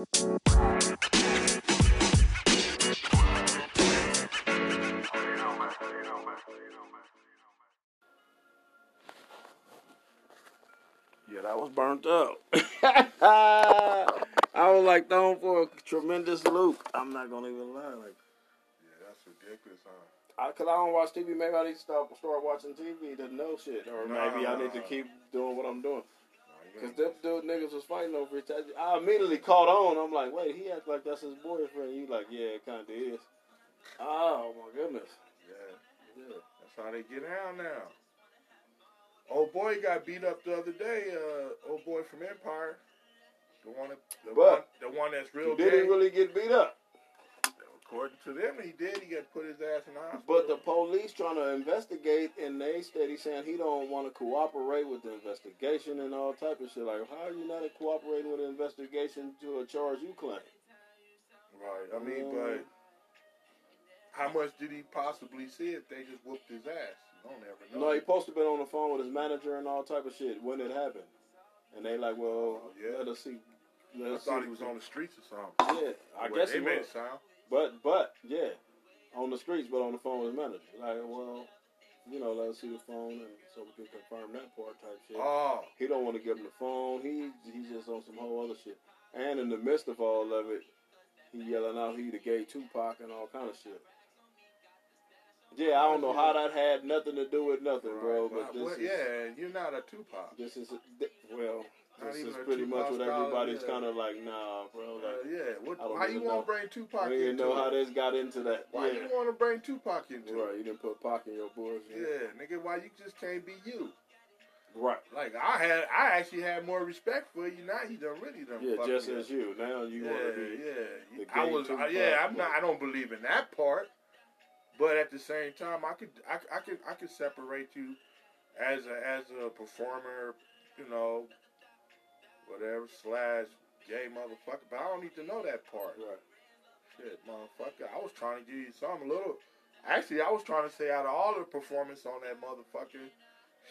Yeah, that was burnt up. I was like thrown for a tremendous loop. I'm not gonna even lie, like, Yeah, that's ridiculous, huh? I, cause I don't watch TV. Maybe I need to start start watching TV to know shit, or maybe I need to keep doing what I'm doing. Nah, you Cause ain't- them dude niggas was fighting over it. I immediately caught on. I'm like, wait, he act like that's his boyfriend. You like, yeah, it kind of is. Oh my goodness. yeah, Yeah. that's how they get out now. Old boy got beat up the other day. Uh, old boy from Empire, the one, that- the But- one, the one that's real Did he really get beat up? According to them, he did. He got put his ass in the hospital. But the police trying to investigate, and they steady saying he don't want to cooperate with the investigation and all type of shit. Like, how are you not cooperating with the investigation to a charge you claim? right. I mean, Um, but how much did he possibly see if they just whooped his ass? You don't ever know. No, he supposed to been on the phone with his manager and all type of shit when it happened. And they like, well, Oh, yeah. let us see. Let I us thought see. he was on the streets or something. Yeah, I Well, guess they he made was. it sound. But but yeah, on the streets, but on the phone with manager. Like, well, you know, let us see the phone, and so we can confirm that part type shit. Oh, He don't want to give him the phone. He he's just on some whole other shit. And in the midst of all of it, he yelling out he the gay Tupac and all kind of shit. Yeah, I don't know how that had nothing to do with nothing, bro. right. But this Well, is yeah, you're not a Tupac. this is well, Not this is pretty much what everybody's kind of like, nah, bro. Uh, yeah, what, I don't why you want to bring Tupac even into know how this got into that. Why yeah. you want to bring Tupac into Right, it? you didn't put Pac in your bullshit. Yeah, nigga, why you just can't be you? Right. Like I had, I actually had more respect for you. Now you done really done. Yeah, just as up. you. Now you yeah, want to be. yeah. I was, uh, yeah. I'm not. I don't believe in that part. But at the same time, I could, I, I could, I could separate you as a, as a performer. You know, whatever slash gay motherfucker. But I don't need to know that part. Right. Shit, motherfucker. I was trying to give you something a little. Actually, I was trying to say out of all the performance on that motherfucking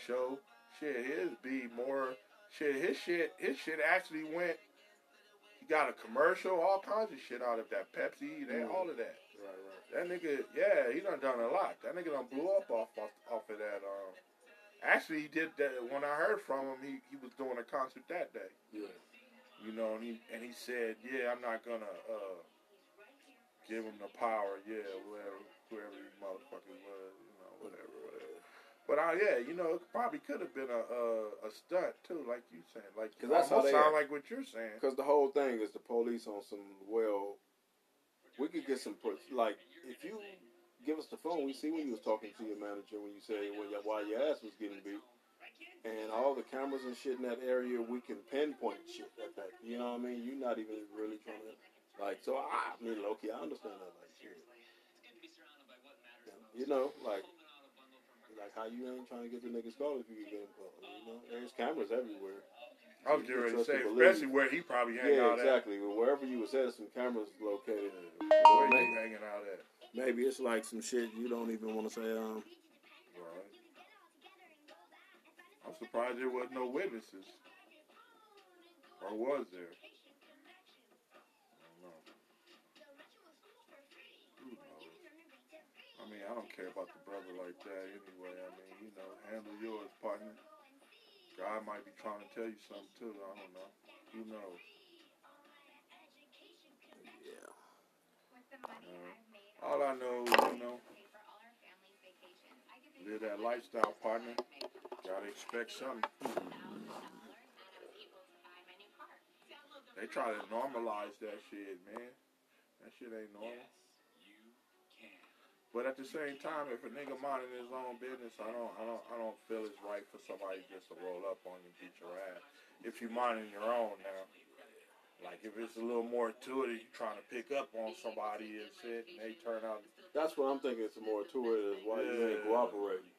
show, shit, his be more. Shit, his shit, his shit actually went. He got a commercial, all kinds of shit out of that Pepsi, that, Mm. all of that. Right. Right. That nigga, yeah, he done done a lot. That nigga done blew up off off, off of that. Um, actually, he did that. When I heard from him, he, he was doing a concert that day. Yeah. You know, and he and he said, "Yeah, I'm not gonna uh, give him the power. Yeah, whoever whoever these motherfuckers was, you know, whatever, whatever." But uh, yeah, you know, it probably could have been a, a a stunt too, like you saying, like 'Cause that's how they sound like what you're saying. Because the whole thing is the police on some well. We could get some like if you give us the phone, we see when you was talking to your manager when you say when your, while your ass was getting beat, and all the cameras and shit in that area, we can pinpoint shit at that. You know what I mean? You're not even really trying to like. So I, I mean, Loki, I understand that. Like, shit. you know, like. Like how you ain't trying to get the niggas called if you get them called. You know, there's cameras everywhere. I was You getting ready to say, especially where he probably hang Yeah, out exactly. Well, wherever you was at, some cameras located. at. Where he Maybe, hanging out at? Maybe it's like some shit you don't even want to say. Um, Right. I'm surprised there wasn't no witnesses. Or was there? I don't know. I mean, I don't care about the brother like that anyway. I mean, you know, handle yours, partner. God might be trying to tell you something too. I don't know. Who knows? yeah. Uh, all I know, is, you know, live that lifestyle, partner. Gotta expect something. They try to normalize that shit, man. That shit ain't normal. But at the same time, if a nigga minding his own business, I don't, I don't, I don't feel it's right for somebody just to roll up on you, and beat your ass. If you minding your own now, like if it's a little more to it, you trying to pick up on somebody and shit, and they turn out, That's what I'm thinking. It's more to it is why you ain't cooperating.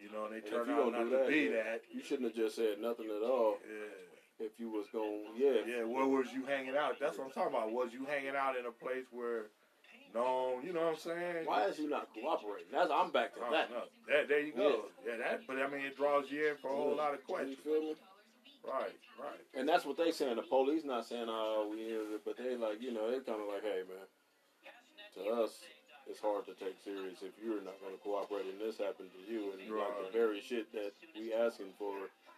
you know, and they And turn you out not do to that, be yeah. that. You shouldn't have just said nothing at all. Yeah. If you was going, yeah, Yeah, where was you hanging out? That's what I'm talking about. Was you hanging out in a place where No, you know what I'm saying? Why is you not cooperating? That's I'm back to I that. That, there you go. Yeah. that. But I mean, it draws you in for a whole lot of You questions. feel me? Right, right. And that's what they saying. The police not saying, "Oh, we hear it," but they like, you know, they kind of like, "Hey, man, to us, it's hard to take serious if you're not going to cooperate and this happened to you, and like the very shit that we asking for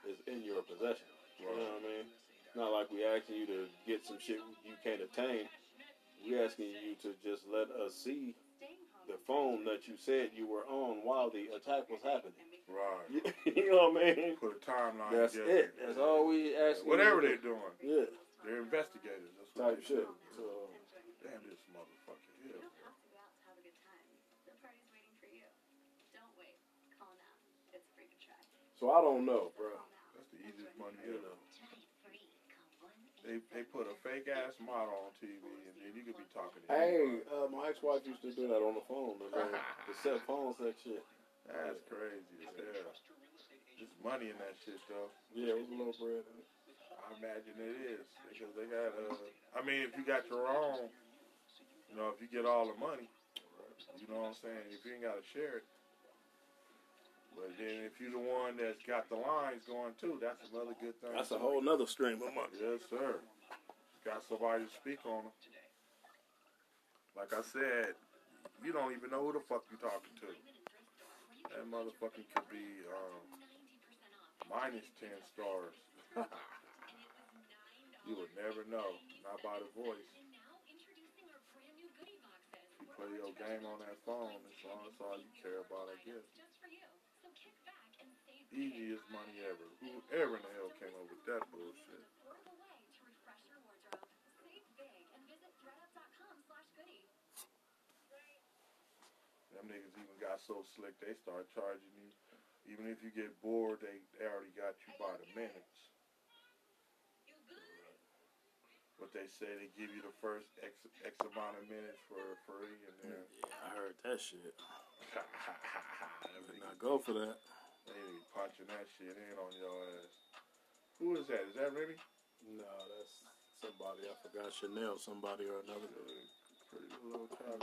is in your possession." You know what I mean? It's not like we asking you to get some shit you can't attain. We asking you to just let us see the phone that you said you were on while the attack was happening. Right. you know what I mean? Put a timeline That's together. it. That's all we asking. Whatever you they're doing. Yeah. They're investigators. That's what Type they shit. do. So Damn this motherfucker here. Don't ask about to have a good time. The party's waiting for you. Don't wait. Call now. It's free to try. so I don't know, bro. That's the easiest money You ever. know. They they put a fake ass model on TV and then you could be talking to Hey, uh, my ex-wife used to do that on the phone. The, little- the cell phone sex shit. That's crazy as hell. There's money in that shit though. Yeah, it was a little bread. in it. I imagine it is because they got. Uh, I mean, if you got your own, you know, if you get all the money, you know what I'm saying. If you ain't got to share it, but then if you're the one that's got the lines going too, that's another good thing. That's a whole nother stream of money. Yes, sir. Got somebody to speak on them. Like I said, you don't even know who the fuck you talking to. That motherfucker could be um, minus ten stars. you would never know, not by the voice. You play your game on that phone, that's all, that's all you care about, I guess. Easiest money ever. Whoever in the hell came up with that bullshit? Them niggas even got so slick they start charging you. Even if you get bored, they, they already got you by the minutes. But they say they give you the first X, X amount of minutes for free, and then Yeah, I heard that shit. them Now niggas, go for that. they be punching that shit in on your ass. Who is that? Is that Remy? No, that's somebody. I forgot Chanel, somebody or another. Pretty little child.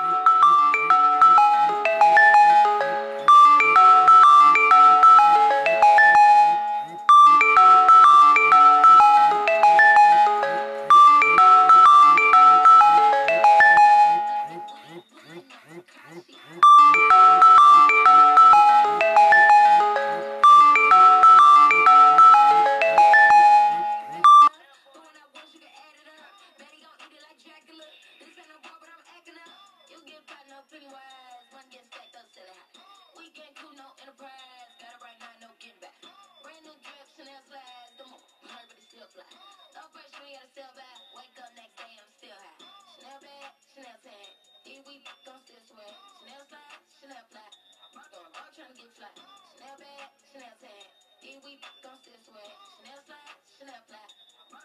I'ma get fly. Chanel bag, Chanel tag. These we back, I'm still sweat. Chanel slide, Chanel fly.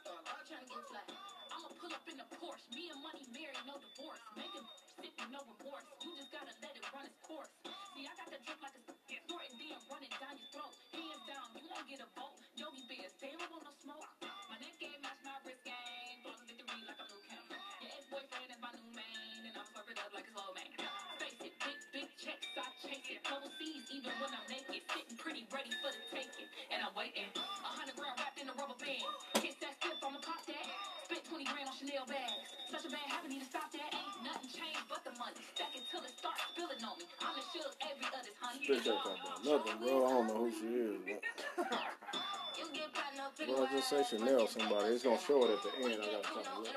Going all trying to get fly. I'ma pull up in the Porsche. Me and money married, no divorce. Make Making sipping, no remorse. You just gotta let it run its course. See, I got the drip like a When I'm naked. Sitting pretty ready for the taking. And I'm waiting. A hundred grand wrapped in a rubber band. Kiss that stiff, I'ma pop that. Spent 20 grand on Chanel bags. Such a bad habit, need to stop that. Ain't nothing changed but the money. Stack it till it starts spilling on me. I'm in shook every other honey. Bitch talking about nothing, bro. I don't know who she is. But, I just say Chanel somebody. It's gonna show it at the end. I gotta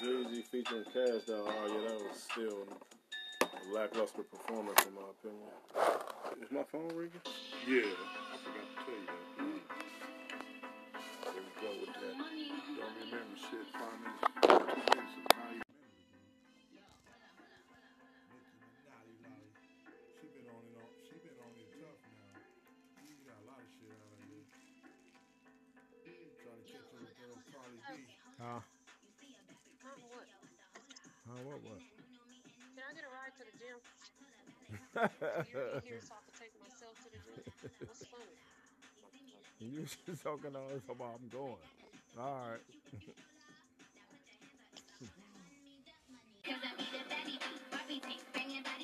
Jay Z featuring Cash though. Oh yeah, that was still a lackluster performance, in my opinion. Is my phone ringing? Yeah, I forgot to tell you that. There we go with that. Don't remember shit. Five minutes, two minutes, is not even. She Huh? What? What? Can I get a ride to the gym? You're here so I can take myself to the gym. What's funny? you just talking all this about I'm going. All right.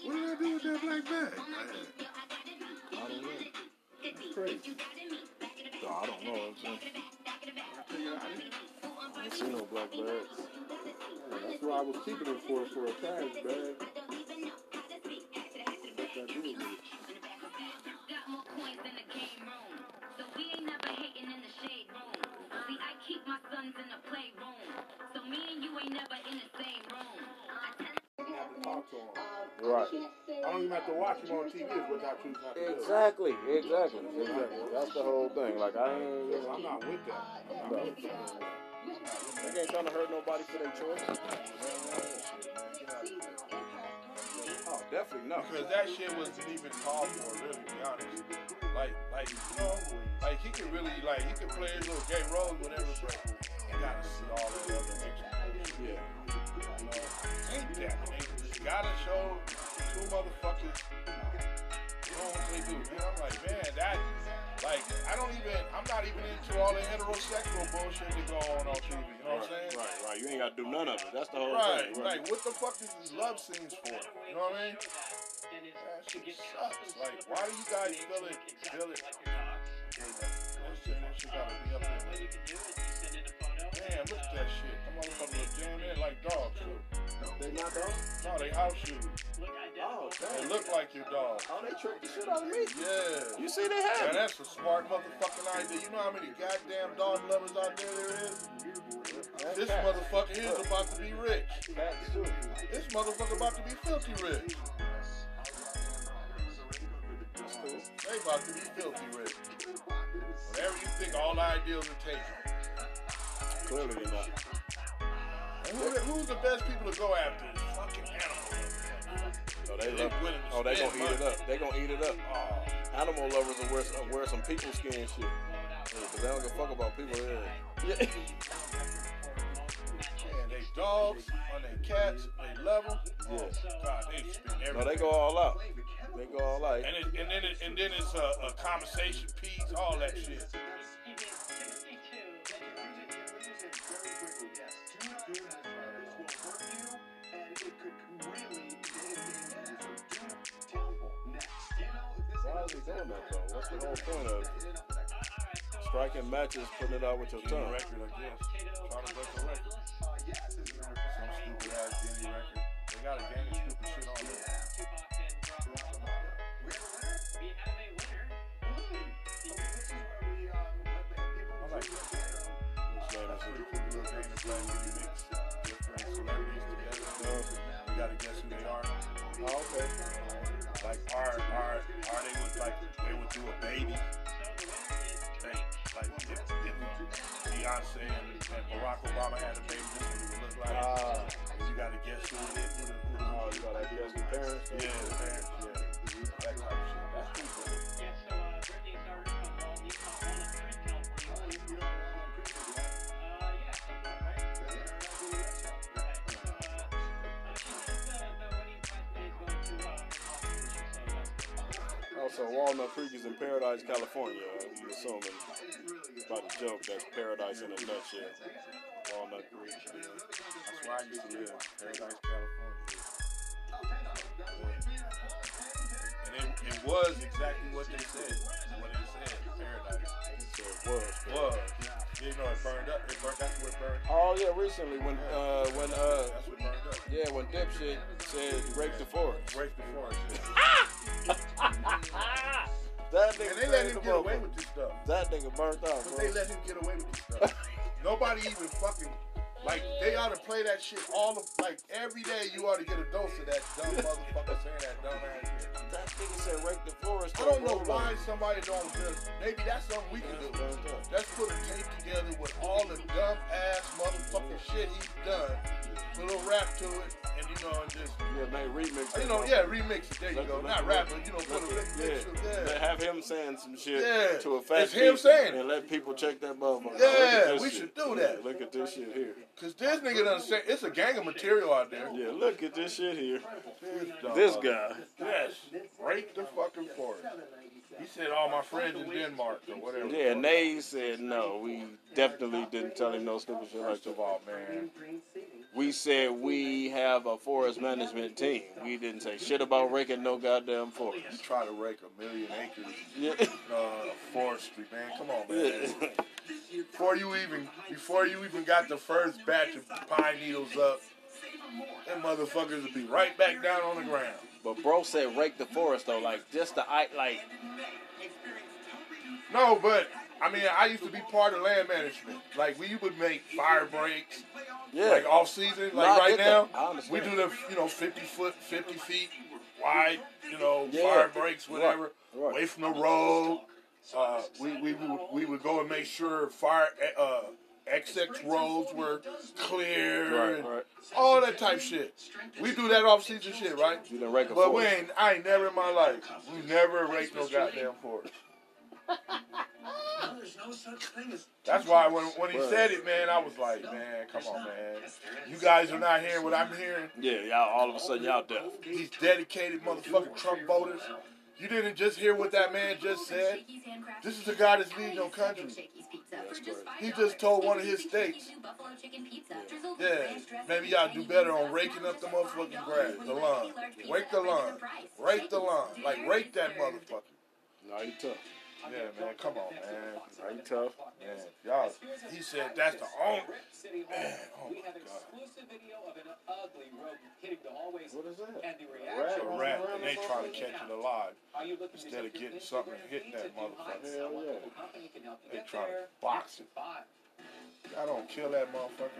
What did I do with that black bag? I don't know. It's crazy. So I don't know. I'm saying. I ain't seen no black bags. That's why I was keeping it for for a cash bag. I do with it? Got more coins than the game room. So we ain't never hating in the shade room. See, I keep my sons in the playroom. So me and you ain't never in the same room. I tell I have to talk to him. Right. I don't even have to watch him on TV. Is what I choose not to. Exactly. Exactly. Exactly. That's the whole thing. Like I ain't. I'm not with that. I'm not with that. They ain't trying to hurt nobody for their choice. Oh, definitely not. Because that shit wasn't even called for, really, to be honest. Like, like, you know, like he could really, like, he could play his little gay role, whatever, but you gotta see all the other niggas. Yeah. You know, ain't that? They gotta show two motherfuckers You know what they do, man. I'm like, man, that, like, I don't even, I'm not even into all the heterosexual bullshit that go on on TV. You know what I'm saying? Right, right. You ain't got to do none of it. That's the whole Right, thing. right. Like, what the fuck is these love scenes for? You know what I mean? That shit sucks. Like, why do you guys feel it? Feel it? That shit, that shit gotta be up there. Man, look at that shit. Them motherfuckers are jamming in like dogs. too. They not dogs? No, they house you. Oh, They look like your dog. Tricked the shit out of me. Yeah. You see, they Man, have. it. that's a smart motherfucking idea. You know how many goddamn dog lovers out there there is? That's This facts. motherfucker here is about to be rich. Too. This motherfucker about to be filthy rich. They about to be filthy rich. Whatever you think all ideals are taken. Clearly, not. Who, who's the best people to go after? Fucking animals. Oh, they They love. willing to Oh, they gonna eat it up. They gonna eat it up. Oh, Animal lovers will wear, some- wear some people skin shit. Yeah, Cause they don't give a fuck about people. Yeah. Yeah. man, they dogs on their cats. They love them. Yeah. God, they spend everything. No, they go all out. They go all out. And, it, and then it, and then it's a, a conversation piece, all that shit. Why is he doing that though? What's the whole point of striking matches, putting it out with your tongue? record, I guess. Trying to break a record. Some stupid ass Guinea record. They got a gang of stupid shit on there. I like that. Which name is it? Stupid little game to play when you mix different celebrities together. You gotta guess who they are. Oh, okay. Like, are, are, are they would like, they would do a baby? They, like, if, if Beyonce and, and Barack Obama had a baby, this is what it would look like. Ah. And you gotta guess who it is. Who the, who the, Oh, you got like guess the parents? yeah, the parents, yeah. That type of shit. That's cool. Also, Walnut Creek is in Paradise, California. I'm assuming by the joke that's paradise in a nutshell. Walnut Creek. That's where I used to live, Paradise, California. And it, it was exactly what they said. What they said, Paradise. So it was. Was. You know it burned up. It burned. That's it burned. Oh yeah, recently when uh when uh That's what burned up. yeah when Dipshit said break the forest. Break the forest. That nigga And they let him the get away with this stuff. That nigga burnt out, But they let him get away with this stuff. Nobody even fucking Like they ought to play that shit all of like every day. You ought to get a dose of that dumb motherfucker somebody don't. Maybe that's something we can do. Let's put a tape together with all the dumb ass motherfucking shit he's done. Put a little rap to it, and you know, and just Yeah, man, remix. you know, yeah, remix it. There you go. Not rap, but you know, put a remix. yeah. Have him saying some shit Yeah. to a fat It's him saying it. and let people check that motherfucker. Yeah, we shit. should do that. Look at this shit here. Cause this nigga done say it's a gang of material out there. Yeah, look at this shit here. dumb This guy. Yes, break the fucking forest. He said all my friends in Denmark or whatever. Yeah, and they said no. We definitely didn't tell him no stupid shit like First that. of all, man, We said we have a forest management team. We didn't say shit about raking no goddamn you forest. try to rake a million acres Yeah. uh, forestry, man. Come on, man. Yeah. Before you even before you even got the first batch of pine needles up, them motherfuckers would be right back down on the ground. But bro said rake the forest though, like just the I like No, but I mean, I used to be part of land management. Like we would make fire breaks, yeah. like off season, like No, right now. We do the you know fifty foot, fifty feet wide, you know, Yeah. fire breaks, whatever, Right, right. away from the road. Uh, we we would we would go and make sure fire uh, XX roads were clear, Right, and right. all that type shit. We do that off season shit, right? You done rake a But we forest. ain't. I ain't never in my life. We never raked no goddamn forest. That's why when when he Word. said it, man, I was like, man, come on, man. You guys are not hearing what I'm hearing. Yeah, y'all all of a sudden y'all deaf. These dedicated motherfucking Trump voters. You didn't just hear what that man just said. This is the guy that's leading your country. He just told one of his states. Yeah, maybe y'all do better on raking up the motherfucking grass, the lawn. Rake the lawn. Rake the lawn. Like, rake that motherfucker. No, you tough. Yeah, man, come on, man. Are you tough? Man, y'all, he said that's the only. Man, oh my God. What is that? It's a rat, and they trying to catch it alive instead of getting something and hitting that motherfucker. Hell yeah. They trying to box it. I don't kill that motherfucker.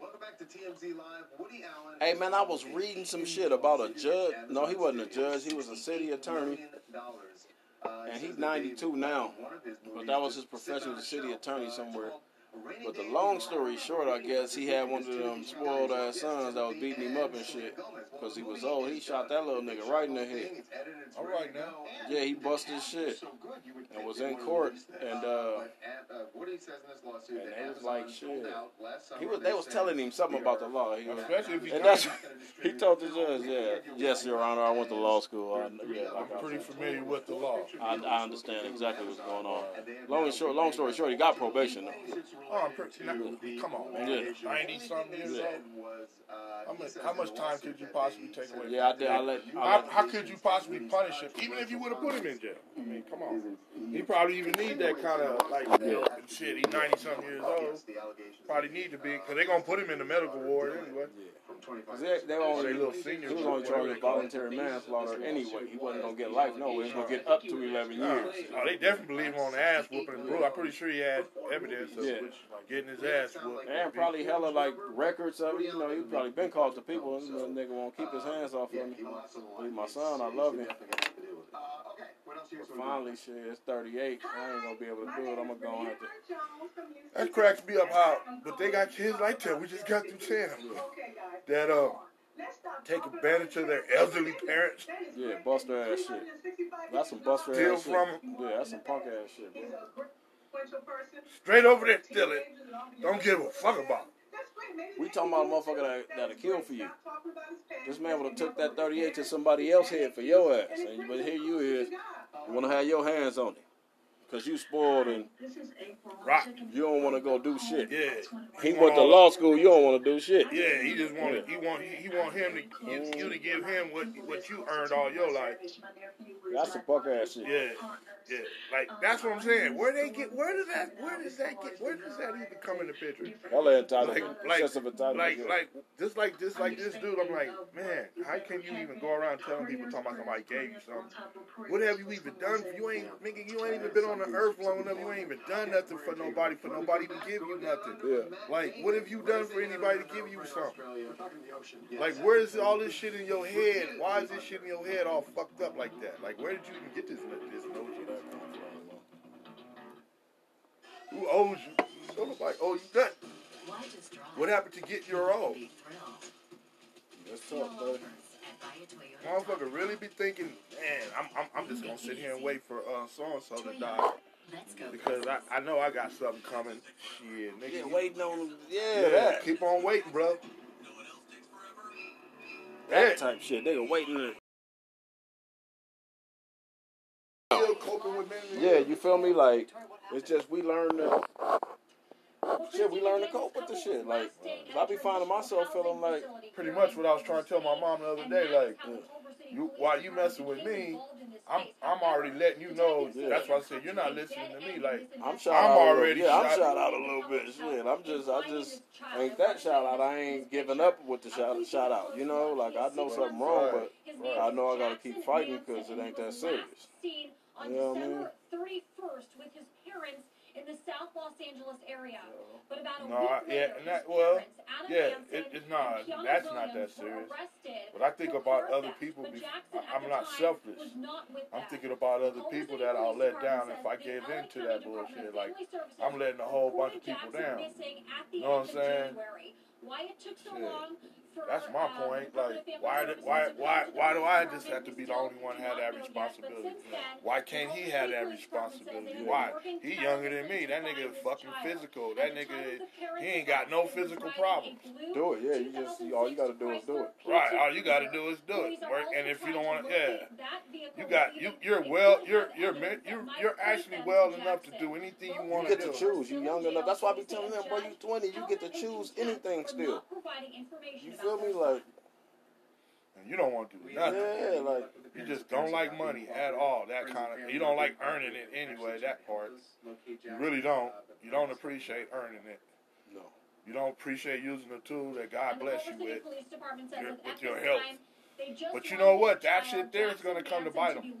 Welcome back to TMZ Live. Woody Allen. Hey man, I was reading some shit about a judge. No, he wasn't a judge. He was a city attorney. And he's 92 now. But that was his profession as a city attorney somewhere. But the long story short, I guess he had one of them spoiled ass sons that was beating him up and shit. Because he was old. He shot that little nigga right in the head. All right now. Yeah, he busted shit. And was in court. And uh, and they was like, shit. He was, they was telling him something about the law. He was, Especially if he and that's he told the judge, yeah, yes, Your Honor, I went to law school. I, yeah, like I'm pretty familiar with the law. I, I understand exactly what's going on. Long and short, long story short, he got probation though. Oh, I'm pretty. Now, come on, man. Yeah. 90 something years Yeah. old. How much, how much time could you possibly take away? Yeah, I did. I let. I How, let how could you possibly punish him, even if you would have put him in jail? I mean, come on. He probably even need that kind of like help and shit. He's ninety something years old. Probably need to be because they're gonna put him in the medical ward anyway. Cause they, they Say only, little senior. he was only charged with voluntary manslaughter anyway. He wasn't gonna get life. No, he was gonna get up to 11 years. no, they definitely believe him on the ass whooping and bruise. I'm pretty sure he had evidence of Yeah. getting his ass whooped. And probably hella like records of it. You know, he probably been called to people. And the nigga won't keep his hands off of me. He's my son. I love him. Uh, But finally, shit, it's 38. I ain't gonna be able to do it. I'm gonna go and have to. That cracks me up how, but they got kids like that. We just got through saying that uh take advantage of their elderly parents. Yeah, bust their ass shit. That's some bust their Steal ass shit. from 'em. Yeah, that's some punk ass shit, bro. Straight over there, steal it. Don't give a fuck about it. We talking about a motherfucker that, that'll kill for you. This man would have took that 38 to somebody else head for your ass. And, but here you is, you want to have your hands on it. Because you spoiled and Right. you don't want to go do shit. Yeah. He went to law school, you don't want to do shit. Yeah, he just wanted he want he, he want him to you, you to give him what what you earned all your life. That's a punk ass shit. Yeah. Yeah, like that's what I'm saying. Where they get? Where does that? Where does that get? Where does that even come in the picture? LA entitled, Like, like, like, yeah. like, just like this, like this dude. I'm like, man, how can you even go around telling people talking about somebody gave you something? What have you even done? You ain't, nigga, you ain't even been on the earth long enough. You ain't even done nothing for nobody, for nobody to give you nothing. Yeah. Like, what have you done for anybody to give you something? Like, where is all this shit in your head? Why is this shit in your head all fucked up like that? Like, where did you even get this this notion? Who owes you? Don't nobody owe you oh, nothing. What happened to get your own? Let's talk, buddy. Motherfucker really be thinking, man, I'm, I'm, I'm just gonna sit here and wait for uh, so and so to die because I, I know I got something coming. Shit, nigga, Yeah, waiting on, yeah, yeah, that. keep on waiting, bro. that Yeah. type shit. They were waiting. To, Still coping with mental yeah, you feel me? Like, it's just we learn to, shit, we learn to cope with the shit. Like, if I be finding myself feeling like, Pretty much what I was trying to tell my mom the other day, like, you while you messing with me, I'm I'm already letting you know. That's why I said you're not listening to me. Like, I'm shot I'm out little- already yeah, I'm shot- shot out a little bit. Shit, I'm just, I just ain't that shout out. I ain't giving up with the shout, shout out. You know, like I know something wrong, but I know I gotta keep fighting because it ain't that serious. You know what I December 31st with his parents in the South Los Angeles area. But about a No, week I- yeah, later, and that- well, Adam yeah, it- it's not- that's not that serious. But I think about other people be- I, I'm not selfish. not I'm thinking about other people that I'll let down if I give in to that bullshit. Like, I'm letting a whole bunch of people down. the Know what I'm saying? Why it took so Shit. long That's my um, point. Like, why, did, why, why, come to the why do I just have to be the only one We have that do not know yet, but responsibility? Why can't he have that responsibility? Why? He younger than me. That nigga is fucking physical. That nigga, he ain't got no physical problems. Do it, yeah. You just, all you gotta do is do it. Right. All you gotta do is do it. Work. And if you don't want to, yeah. You got you. You're well. You're you're you're you're actually well enough to do anything you You want to get to choose. You young enough. That's why I be telling them, boy, you 20, you get to choose anything still. You feel me? Like, And you don't want to do nothing. yeah, like, You just don't like money at all. That kind of. You don't like earning it anyway. That part. You really don't. You don't appreciate earning it. no. You don't appreciate using the tool that God bless you with. your- with your help. But you know what? That shit there is gonna come to bite them.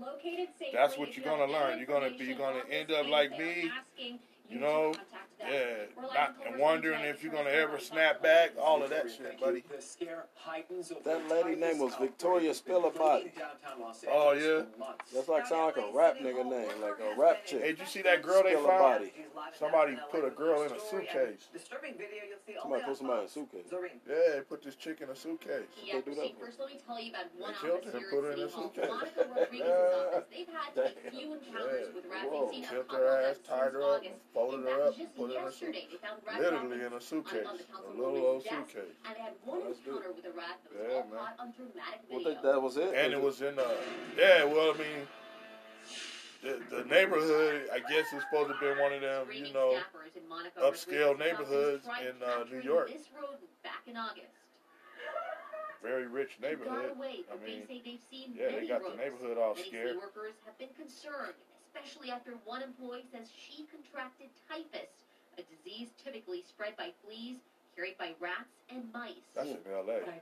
That's what you're gonna learn. You're gonna be- you're gonna end up like me, You know, yeah, not and wondering if you're gonna ever snap back. All of that shit, buddy. That lady name was Victoria Spillabody. Oh yeah. That's like sound like a rap nigga name, like a rap Hey, chick. did you see that girl they found? Spillabody. Somebody put a girl in a suitcase. Somebody put somebody in a suitcase. Yeah, they put this chick in a suitcase. They do that? First, let me tell you about one They killed office here put her in a City Hall, suitcase. Monica Rodriguez's office. They've had a few encounters with rats. Whoa. They've seen a couple of them tied since her up, August. Folded her up, just put her in a suitcase. they found rat Literally in a suitcase, on the a little old desk, suitcase. And they had one That's good. encounter with a rat that was Yeah, all man. caught on dramatic Well, video. that, that was it. And it was in uh yeah, well I mean the, the neighborhood I guess is supposed to be one of them, you know, snappers in Monica upscale neighborhoods in, uh, New York. This road back in August. very rich neighborhood. away, I but they mean, say they've seen yeah, they many got the neighborhood all Many scared. flea workers have been concerned, especially after one employee says she contracted typhus, a disease typically spread by fleas carried by rats and mice. That's in LA. But I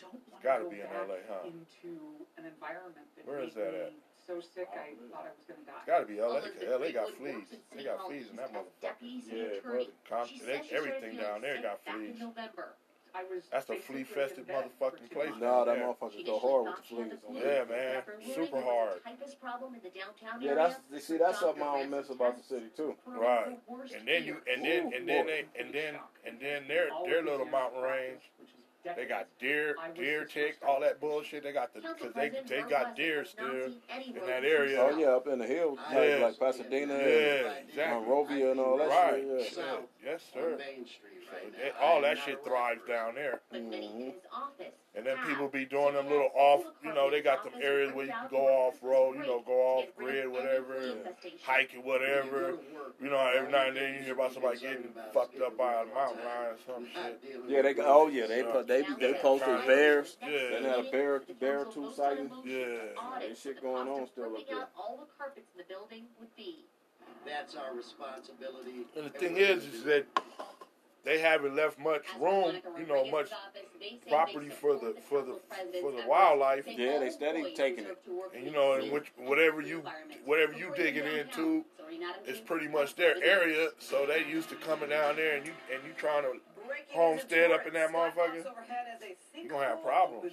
don't want gotta to go be in back LA, huh? into an environment that Where made is that me so sick I thought I was going to die. It's gotta be LA, 'cause Elizabeth LA got Greenwood fleas. works They City got Hall fleas in East that as motherfucker. deputy city Yeah, attorney. buddy. Com- She they- said she started everything feeling down there sick got back in fleas. November. I was That's a flea-fested motherfucking place months. Nah, that Yeah. motherfuckers She go hard with the fleas. the on flu, there. Yeah, man. after Super a hard. problem in the downtown Yeah, that's you see that's Dr. something I don't Ransom miss about the city too. Right. And then you and then and then they and then and then their their little years mountain of range. Practice, which is They got deer, I deer tick, all that bullshit. They got the because they they got deer has still. in that area. Oh yeah, up in the hills, like, Yeah. like Pasadena, Yeah, and exactly. Monrovia, and all that Right. shit. Yeah. South Yes, sir. Main Street right They- now. all that shit thrives down there. But many in Mhm. his office And then have. people be doing them little off, you know, they got them areas where you can go off road, you know, go off grid, whatever, hike it, whatever. You know, every now and then you hear about somebody getting fucked up by a mountain lion or some shit. Yeah, they got. Oh yeah, they put they they posted bears. Yeah. They had a bear bear or two sighting. Yeah. There's shit going on still up there. All the carpets in the building would be. That's our responsibility. And the thing is, is that they haven't left much room, you know, much office, they say property for the for the for the wildlife. Yeah, they all steady taking it. And you know, and which whatever you environment. whatever you digging into, Serena it's pretty much their area. So they used to coming down there, and you and you trying to homestead up in that motherfucker. You gonna have problems.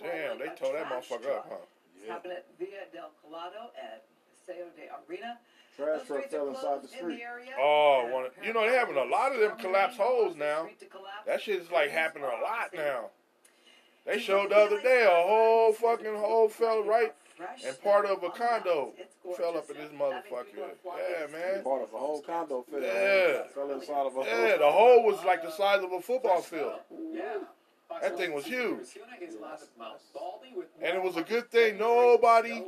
Damn, they tore that motherfucker up, huh? It's happened at Via del Colado at Paseo de Arena. Trash truck fell inside closed the in the street. area. Oh, And one, you know they're having a lot of them collapse holes now. Street to collapse. That shit is like happening a lot now. They showed the other day a whole fucking hole fell right and part of a condo fell up in this motherfucker. Yeah, man. Part of a whole condo fell. Yeah. Fell inside of a Yeah, the hole was like the size of a football field. That thing was huge. And it was a good thing nobody,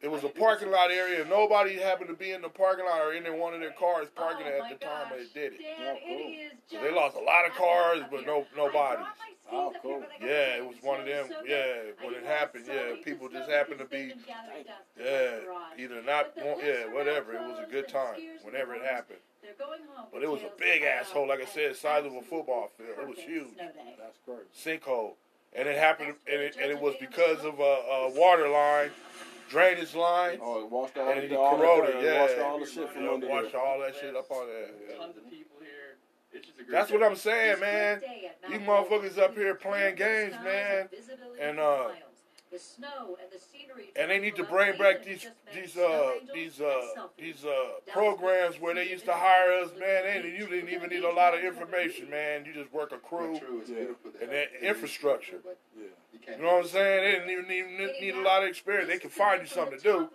it was a parking lot area, and nobody happened to be in the parking lot or in one of their cars parking Oh at my the time gosh, they did it. Dad, Oh, cool. it is So they lost a lot of cars, but no no I bodies. My skis Oh, up here, cool. but I got Yeah, it was one of them. so. Yeah, when it happened, so yeah, people just happened to be, they gathered dust in yeah, either not, want, yeah, whatever. It was a good time whenever it happened. Going home But it was a big asshole, like I said, size of a football field. It was huge. That's crazy. Sinkhole, and it happened, and it, and it was because of a, a water line, drainage line, Oh, it washed all, and it all corroded. the, Yeah, washed all the shit from Yeah, under washed all that shit up on there. Yeah. That's what. I'm saying, man. great You motherfuckers up here playing games, man, and visibility and, for uh. The snow and the scenery And they need to bring back these these uh these uh these uh programs where they used to hire us, man. And you didn't even need a lot of information, man. You just work a crew Yeah. and that infrastructure. Yeah. You know what I'm saying? They didn't even need, need, need a lot of experience. They can find you something to do.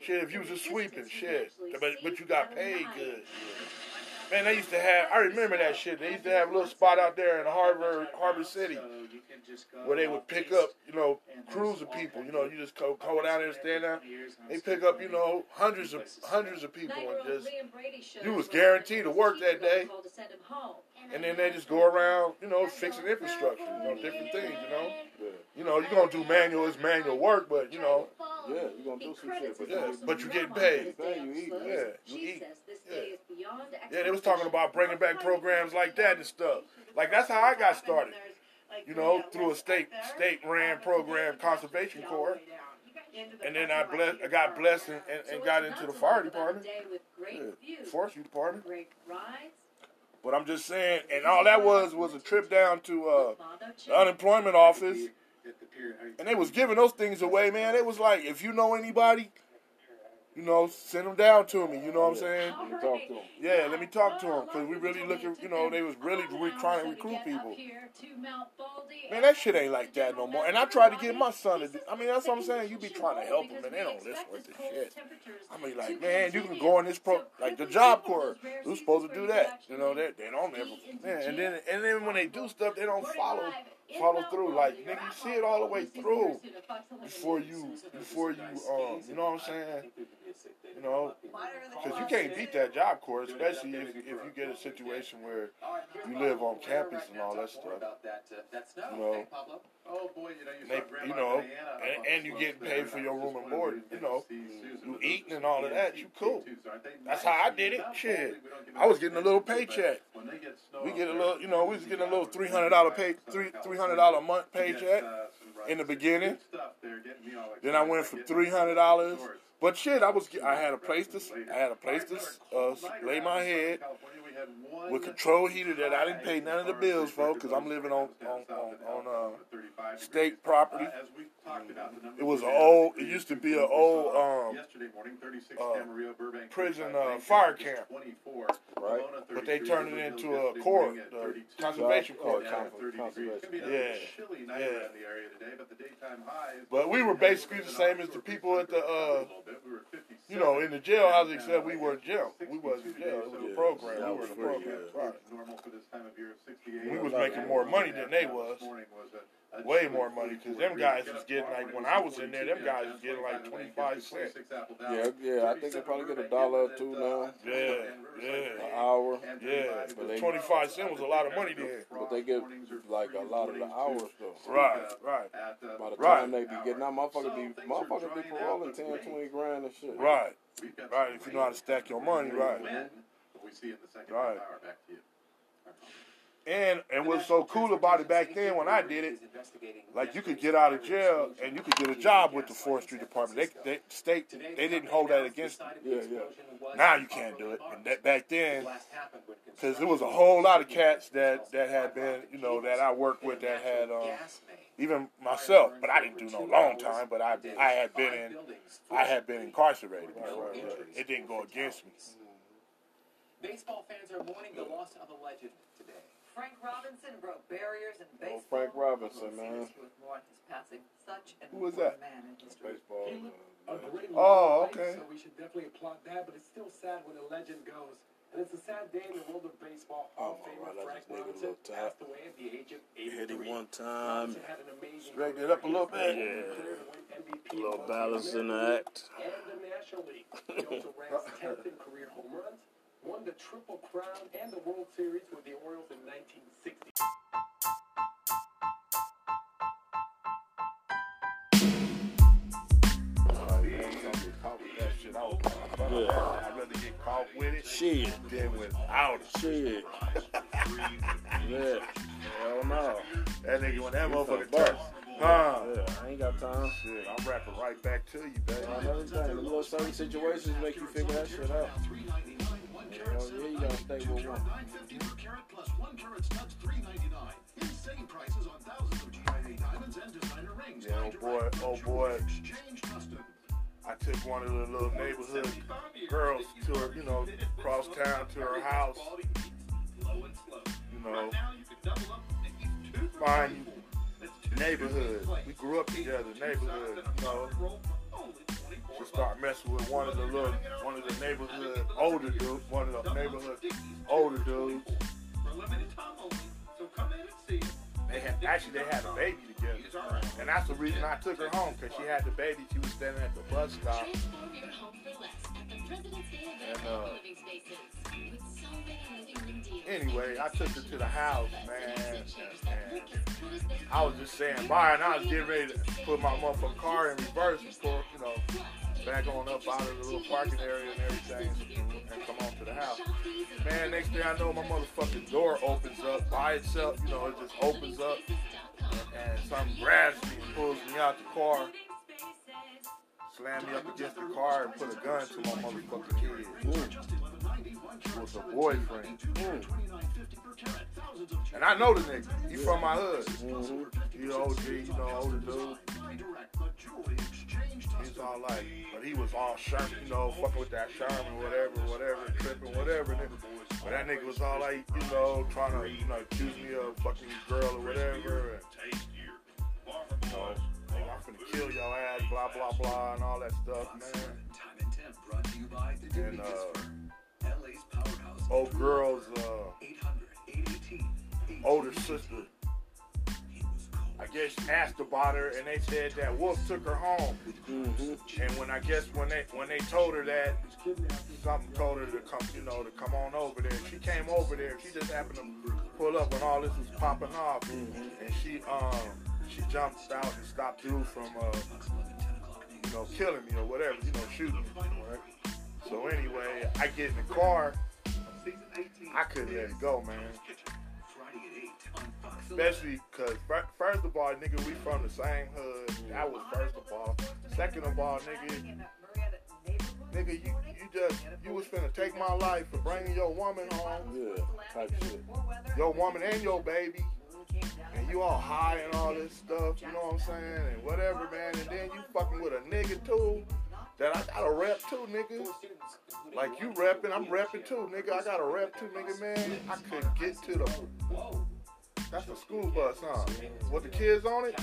Shit, if you was just sweeping, shit. But but you got paid good. Man, they used to have. I remember that shit. They used to have a little spot out there in Harbor Harbor City where they would pick up, you know, crews of people. You know, you just go, go down there and stand there. They pick up, you know, hundreds of hundreds of people and just you was guaranteed to work that day. And then they just go around, you know, fixing infrastructure, you know, different things, you know. Yeah. You know, you're gonna do manual, it's manual work, but you know, Yeah, you're gonna do some shit, but Yeah, but you get paid. Yeah, you eat, yeah, you eat. Yeah. day is beyond Yeah, they was talking about bringing back programs like that and stuff. Like that's how I got started. You know, through a state state ran program, Conservation Corps, and then I blessed, I got blessed and, and, and got into the fire department, yeah, forestry department. But I'm just saying, and all that was was a trip down to uh, the unemployment office, and they was giving those things away, man. It was like, if you know anybody, you know, send them down to me. You know what I'm saying? You can talk to them. Yeah, let me talk to them because we really looking. You know, they was really re- trying to recruit people. Man, that shit ain't like that no more. And I tried to get my son to do. I mean, that's what I'm saying. You be trying to help them, and they don't listen to the shit. I mean, like, man, you can go in this pro, like the Job Corps. Who's supposed to do that? You know, they they don't ever. Man, and then and then when they do stuff, they don't follow follow through. Like, nigga, you see it all the way through before you before you um, you know what I'm saying? You know, because you can't beat that Job Corps, especially if if you get a situation where you live on campus and all that stuff. About that, uh, that snow. You know. Oh boy, you know you They, Grandma you know, and, and you get paid for your room and board. You know, you eating and all of that. You cool. That's how I did it. Shit. only we don't give I was getting a little paycheck. when they get snow We get a little, you know, we was getting a little three 80 hundred dollar pay, three three hundred dollar a month paycheck. uh, some in the beginning. Good stuff there, getting me all Then I went for three hundred dollars. But shit, I was I had a place to I had a place to uh, lay my head with control heater that I didn't pay none of the bills for because I'm living on on on, on uh, state property. It was an old. It used to be an old um, uh, prison uh, fire camp, Right. but they turned it into a court, the conservation court. conservation. Yeah, yeah. yeah. But the daytime high But we were basically the same as the people at the, uh, you know, in the jailhouse, except we weren't jail. We wasn't jail. It was a program. We were in a program. Right. normal for this time of year of 68. We was making more money than they was. This morning was a, way more money because them guys was getting like when I was in there, them guys was getting like twenty five cents. Yeah, yeah. I think they probably get a dollar or two now. Yeah, yeah, An hour. yeah. But they, Twenty five cent was a lot of money then. but they get like a lot of the hours though. Right, right, By the Right. time they be getting out, motherfucker be motherfucker be paroling 10, 20 grand and shit. right, right. If you know how to stack your money, right. We see in the second Right. hour. Back to you. And and what's so cool about it back then when I did it, like you could get out of jail and you could get a job with the forestry department. They, they state they didn't hold that against. Yeah, yeah. Now you can't do it. And that back then, because there was a whole lot of cats that that had been, you know, that I worked with that had, um, even myself, but I didn't do no long time. But I I had been in, I had been incarcerated. It didn't go against me. Baseball fans are mourning the loss of a legend today. Frank Robinson broke barriers in Oh. Frank Robinson, man. With more his passing, such an Who was that? man in history. Baseball. A uh, great Oh, life, okay. So we should definitely applaud that, but it's still sad when a legend goes. And it's a sad day in the world of baseball. Hall of Oh, Famer right, I Frank just gave it a Robinson little tap. passed away at the age of 83. Hit him one time. Robinson had an amazing Straighten it up a little bit. had a career to win MVP A little once balance in the act. And the National League. He also ranks 10th in career home runs, won the Triple Crown and the World Series with the Orioles in 1960. Caught shit. I was- I'd rather get caught with it Shit. than without it. Shit. yeah. Hell no. That nigga when that motherfucker bust. turns, huh? Yeah, I ain't got time. Shit, I'm rapping right back to you, baby. On everything. The little certain situations make you figure that shit out. You know, yeah, you gotta stay with one. plus one carat studs, three ninety nine. Insane prices on thousands of GIA diamonds and designer rings. Yeah, oh boy, oh boy. Exchange custom. I took one of the little neighborhood girls to her, you know, cross town to her house. You know, fine neighborhood. We grew up together, neighborhood, you know. She start messing with one of the little, one of the neighborhood older dudes, one of the neighborhood older dudes. They had actually they had a baby together, and that's the reason I took her home because she had the baby. She was standing at the bus stop. Transform your home for less at the President's Day event And, uh, Anyway, I took her to the house, man, and I was just saying bye, and I was getting ready to put my motherfucking car in reverse pull, you know, back on up out of the little parking area and everything, and come on to the house. Man, next thing I know, my motherfucking door opens up by itself. You know, it just opens up, and something grabs me and pulls me out the car, slam me up against the car, and put a gun to my motherfucking head. It was a boyfriend. And I know the nigga. He from my hood. He OG, you know, older dude. He's all like, but he was all Sherman, you know, fucking with that Sherman, whatever, whatever, tripping, whatever. Nigga. But that nigga was all like, you know, trying to, you know, accuse me of fucking girl or whatever. And, you know, I'm finna kill your ass, blah, blah, blah, and all that stuff, man. And, uh, old girl's, uh, older sister. I guess asked about her, and they said that Wolf took her home. And when I guess when they when they told her that, something told her to come, you know, to come on over there. She came over there. She just happened to pull up when all this was popping off, and she um she jumped out and stopped dude from uh you know killing me or whatever, you know, shooting me. Right? So anyway, I get in the car. I couldn't let it go, man. Especially because, first of all, nigga, we from the same hood. That was first of all. Second of all, nigga, nigga, you, you just, you was finna take my life for bringing your woman home. Yeah, type shit. Your woman and your baby. And you all high and all this stuff, you know what I'm saying? And whatever, man. And then you fucking with a nigga too. That I gotta rap too, nigga. Like you rapping, I'm rapping too, nigga. I gotta rap too, nigga, man. I couldn't get to the. That's the school bus, huh? With the kids on it?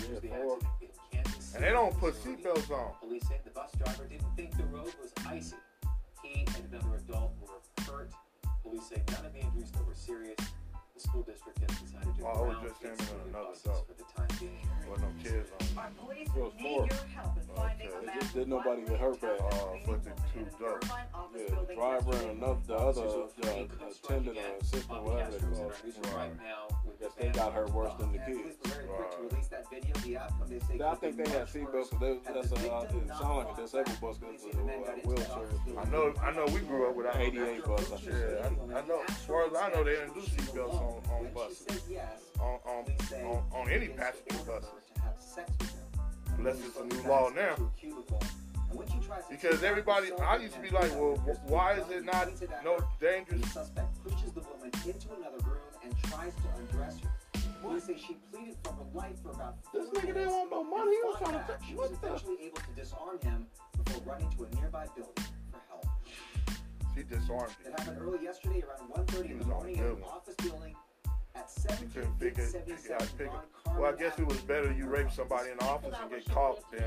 And they don't put seatbelts on. Police say the bus driver didn't think the road was icy. He and another adult were hurt. Police say none of the injuries were serious. The school district has decided to it was ground just him its another buses dog. for the time being. With no kids on. Our police It was need four. your help in finding Okay. a It man just did nobody get hurt bad. Uh, but the two dogs. Yeah, the driver and another, the other uh, attendant or assistant, whatever they call it. Right now, with Guess they got hurt worse than the kids. I think they had seatbelts, but they, that's a, uh, it sounded like a disabled bus, 'cause it's a uh, wheelchair. I know, I know. We grew up without 88 bus, I Yeah. I, I know. As far as I know, they didn't do seatbelts on on buses, on on on, on any passenger buses. Unless it's a new law now. Because everybody, I used to be like, well, why is it not no dangerous? The suspect pushes the woman into another room and tries to undress her. Police say she pleaded for her life for about This nigga didn't want no money, he was trying to She was eventually able to disarm him before running to a nearby building. She disarmed It it. happened early yesterday around 1.30 in the He was on morning in an office building at He couldn't figure, figure out 1777 figure. Well, I guess it was better you rape somebody in the office and get caught than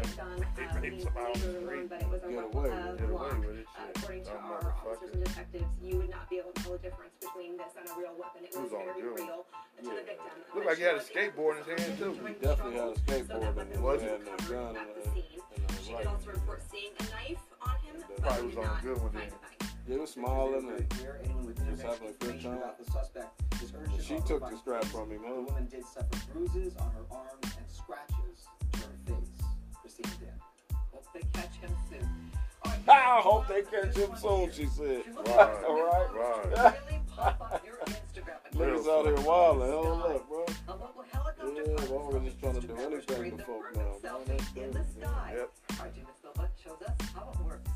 they rape somebody on the street. But it was a Get away of with Get away with it. Uh, Shit. according to our officers and detectives, you would not be able to tell the difference between this and a real weapon. It was was on very good one. real to the victim. Looked like he had a skateboard in his hand too. He definitely had a skateboard and he Was had it? a gun At and the a, scene. and She a did right. also report seeing a knife on him, but Probably was did on not good one find then. knife. He was smiling and Where Just internet having a good time. the suspect is she took the the strap police. from him, The woman did suffer bruises on her arms and scratches to her face. Christina did. Hope they catch him soon. I hope they catch him soon, she said. Right, All right. right. Really pop up your Instagram account. Niggas out here wilding. Hold up, bro. A local helicopter Yeah, well, we're just trying to do anything streamed to the folk now, man. That's in the crazy. sky. Yep. RJ Silva shows us how it works.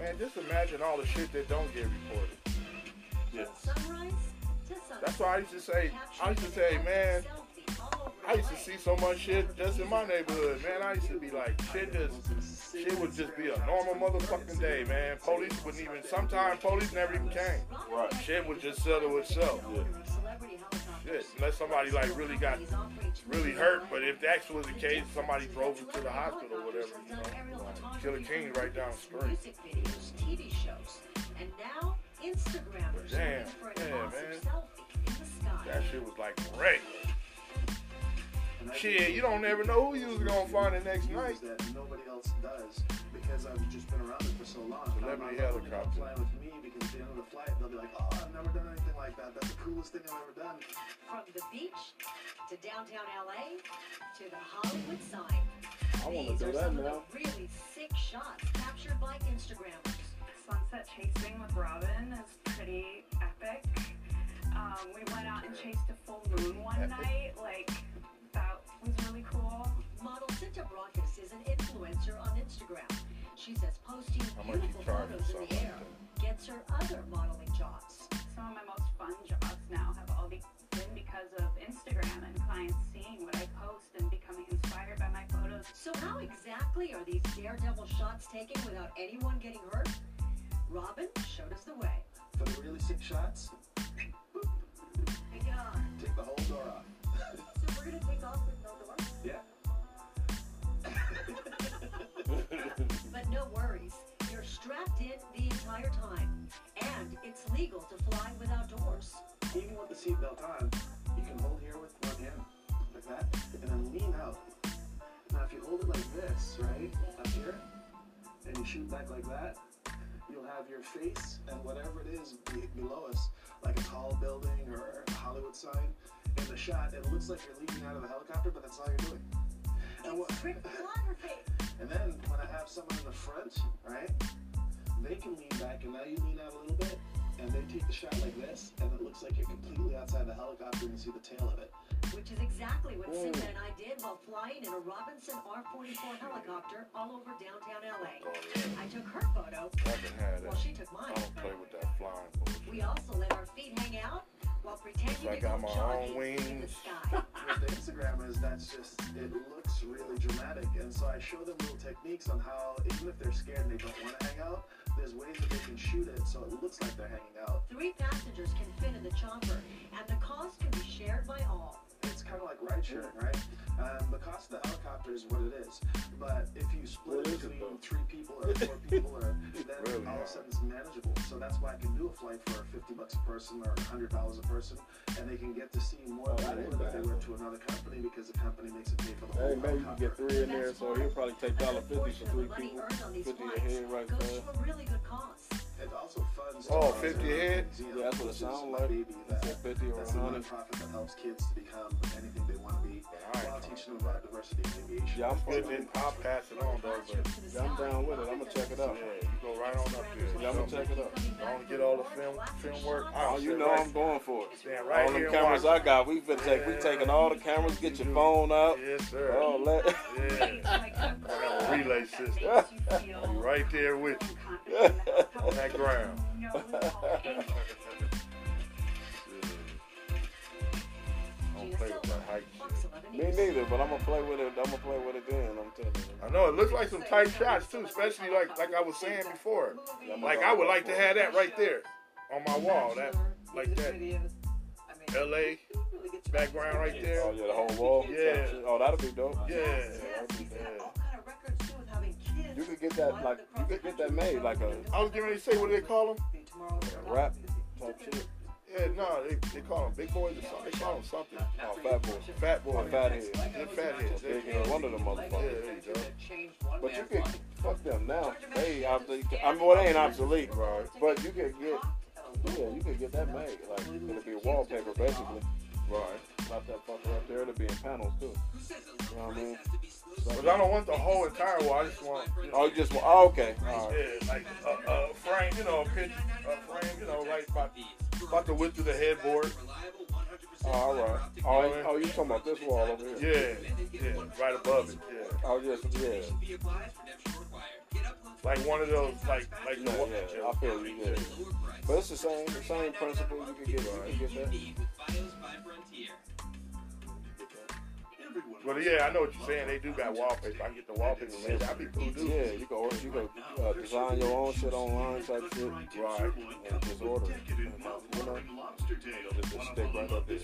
Man, just imagine all the shit that don't get reported. Yes. Sunrise to sunset. That's why I used to say, I used to say, man, I used to see so much shit just in my neighborhood, man. I used to be like, shit just, shit would just be a normal motherfucking day, man. Police wouldn't even, sometimes police never even came. Right. Shit would just settle itself. Shit, unless somebody like really got really hurt, but if that was the case, somebody drove them to the hospital or whatever, you know. Killer King right down the street. Music videos, TV shows, and now Instagrammers Damn, for yeah, man. in the sky. That shit was like great. Shit, you don't ever know who you was gonna find the next night. that nobody else does because I've just been around it for so long. And I'm Celebrity not letting them helicopter. fly with me because at the end of the flight they'll be like, "Oh, I've never done anything like that. That's the coolest thing I've ever done." From the beach to downtown LA to the Hollywood sign. I want to do are that some of now. the really sick shots captured by Instagrammers. Sunset chasing with Robin is pretty epic. Um, we went out and chased a full moon one night. Like, that was really cool. Model Cinta Brockis is an influencer on Instagram. She says posting How beautiful charge photos in the air gets her other modeling jobs. Some of my most fun jobs now have all been because of Instagram and clients seeing what I post and becoming inspired by my photos. So how exactly are these daredevil shots taken without anyone getting hurt? Robin showed us the way. For the really sick shots, Take take the whole door off. So we're gonna take off with no door? Strapped in the entire time. And it's legal to fly without doors. Even with the seatbelt on, you can hold here with one hand, like that, and then lean out. Now, if you hold it like this, right, up here, and you shoot back like that, you'll have your face and whatever it is be below us, like a tall building or a Hollywood sign. In the shot, it looks like you're leaning out of the helicopter, but that's all you're doing. And, what, and then when I have someone in the front, right, they can lean back, and now you lean out a little bit, and they take the shot like this, and it looks like you're completely outside the helicopter and you see the tail of it. Which is exactly what Whoa. Cinta and I did while flying in a Robinson R-44 helicopter all over downtown LA. Oh, yeah. I took her photo I can have while that. she took I mine. don't play with that flying bullshit. We also let our feet hang out while pretending I to go got my own jogging in the sky. With the Instagrammers, that's just, it looks really dramatic. And so I show them little techniques on how, even if they're scared and they don't want to hang out, there's ways that they can shoot it so it looks like they're hanging out. Three passengers can fit in the chopper, and the cost can be shared by all. It's kind of like ride sharing, right? Um, the cost of the helicopter is what it is. But if you split What it, between though? three people or four people, or then Really all of a sudden it's manageable. So that's why I can do a flight for 50 bucks a person or 100 dollars a person, and they can get to see more Oh, value that than if they bad. were to another company because the company makes it pay for the whole Hey, maybe you can get three in there, so he'll probably take dollar fifty for three Money people, earned on these fifty a flights head right goes there. to a really good cause. It also funds. Oh, towards 50 a head? museum, Yeah, that's what it which is sound my like. Baby, that, 50 or a 100. Nonprofit that helps kids to become anything they want to be while teaching them about diversity in aviation. Yeah, I'm Getting it, I'll pass it on though, but Yeah, I'm down with it. I'm gonna check it out. yeah, you go right on up there. Yeah, I'm gonna check it out. I'm gonna get all the film film work. Oh, you know I'm going for it. Stand right all the cameras watch I got, we finna take, we taking all the cameras. Get your phone out. Yes, sir. Oh, let. Yeah. I got a relay system. I'll be right there with you on that ground. Me neither, but I'm gonna play with it. I'm gonna play with it then. I'm telling you. I know it looks like some tight shots too, especially like like I was saying before. Like I would like to have that right there on my wall. That like that LA background right there. Oh yeah, the whole wall. Yeah. Oh, that'll be dope. Yeah. You could get that like you could get that made like a, I was getting ready to say what do they call them? rap type shit. Yeah, no, they, they call them big boys or something. They call them something. Oh, fat boy. Fat boy. Fat head. Yeah, fat heads. Big head. One of them motherfuckers. Yeah, there you go. But you can fuck them now. They obsolete. I mean, well, they ain't obsolete, Right. but you could get. Yeah, you could get that made. Like it'll be a wallpaper basically. Right. Not that fucker up there. It'll be in panels too. You know what I mean? But I don't want the whole entire wall. I just want. You know, Oh, you just want. Oh, okay. All right. Yeah, like a, a frame, you know, a pitch, a frame, you know, like about, about to whip through the headboard. Oh, all right. Oh, you- oh, you talking about this wall over here? Yeah, yeah, right above it. Yeah, Oh, yes, yeah. like one of those, like, like Yeah, the, yeah. I feel you. Yeah. But it's the same, the same principle. You can get, you can get that. But yeah, I know what you're saying. They do got wallpaper. I can get the wallpaper made. That'd be cool, dude. Yeah, you can order, you can uh, design your own shit online type shit. Right. And just order it. And, uh, you know, just, just stick right up there.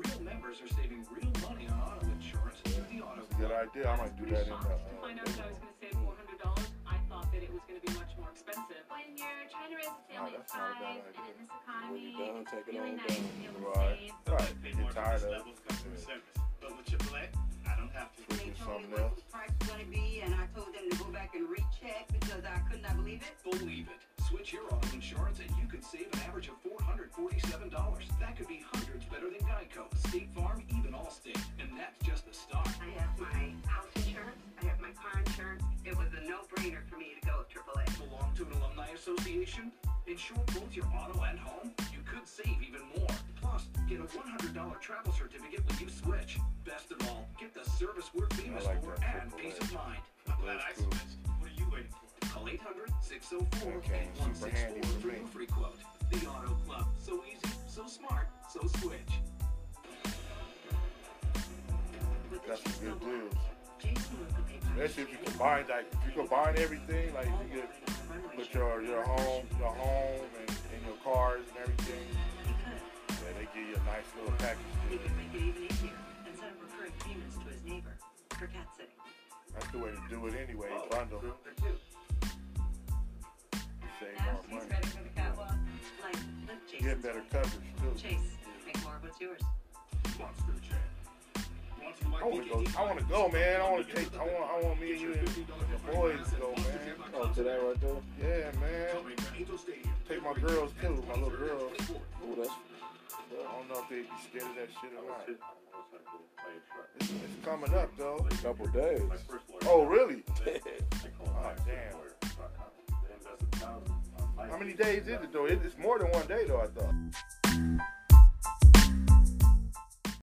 Real members are saving real money on auto insurance with the auto good idea. I might do that in the. I know that I was going to save four hundred dollars. I thought that it was going to be much more expensive. When you're trying to raise a family of that's not a bad five, and in this economy, you're done, really nice down. to be able to Right. save. Right. Get tired of it. But with AAA, I don't have to. Switch to something else. price was gonna be, and I told them to go back and recheck because I could not believe it. Believe it. Switch your auto insurance and you could save an average of $447. That could be hundreds better than Geico, State Farm, even Allstate. And that's just the start. I have my house insurance, I have my car insurance. It was a no-brainer for me to go with AAA. Belong to an alumni association? Insure both your auto and home? You could save even more. Plus, get a $100 travel certificate when you switch. Best of all, get the service we're famous like for and AAA. peace of mind. I'm glad I switched. What are you waiting for? Call 800 604 That came super handy 8164 for for your free quote. The Auto Club. So easy, so smart, so switch. That's some good deals. Especially if you combine like if you combine everything, like you get put your your home, your home and, and your cars and everything. Yeah, they give you a nice little package He deal. could make it even easier and up recurring payments to his neighbor for cat sitting. That's the way to do it anyway. Oh, bundle. Save more money. ready for the catwalk. Like. Get better coverage too. Chase, make more. What's yours? Monster. I want to go. I want to go, man. I want to take. I want. I want me and you and the boys to go, man. Oh, to that right there. Yeah, man. Take my girls too. My little girls. Ooh, that's. I don't know if they'd be scared of that shit or not. It's, it's coming up though. A couple days. Oh, really? Oh, damn. How many days is it though? It- It's more than one day though. I thought.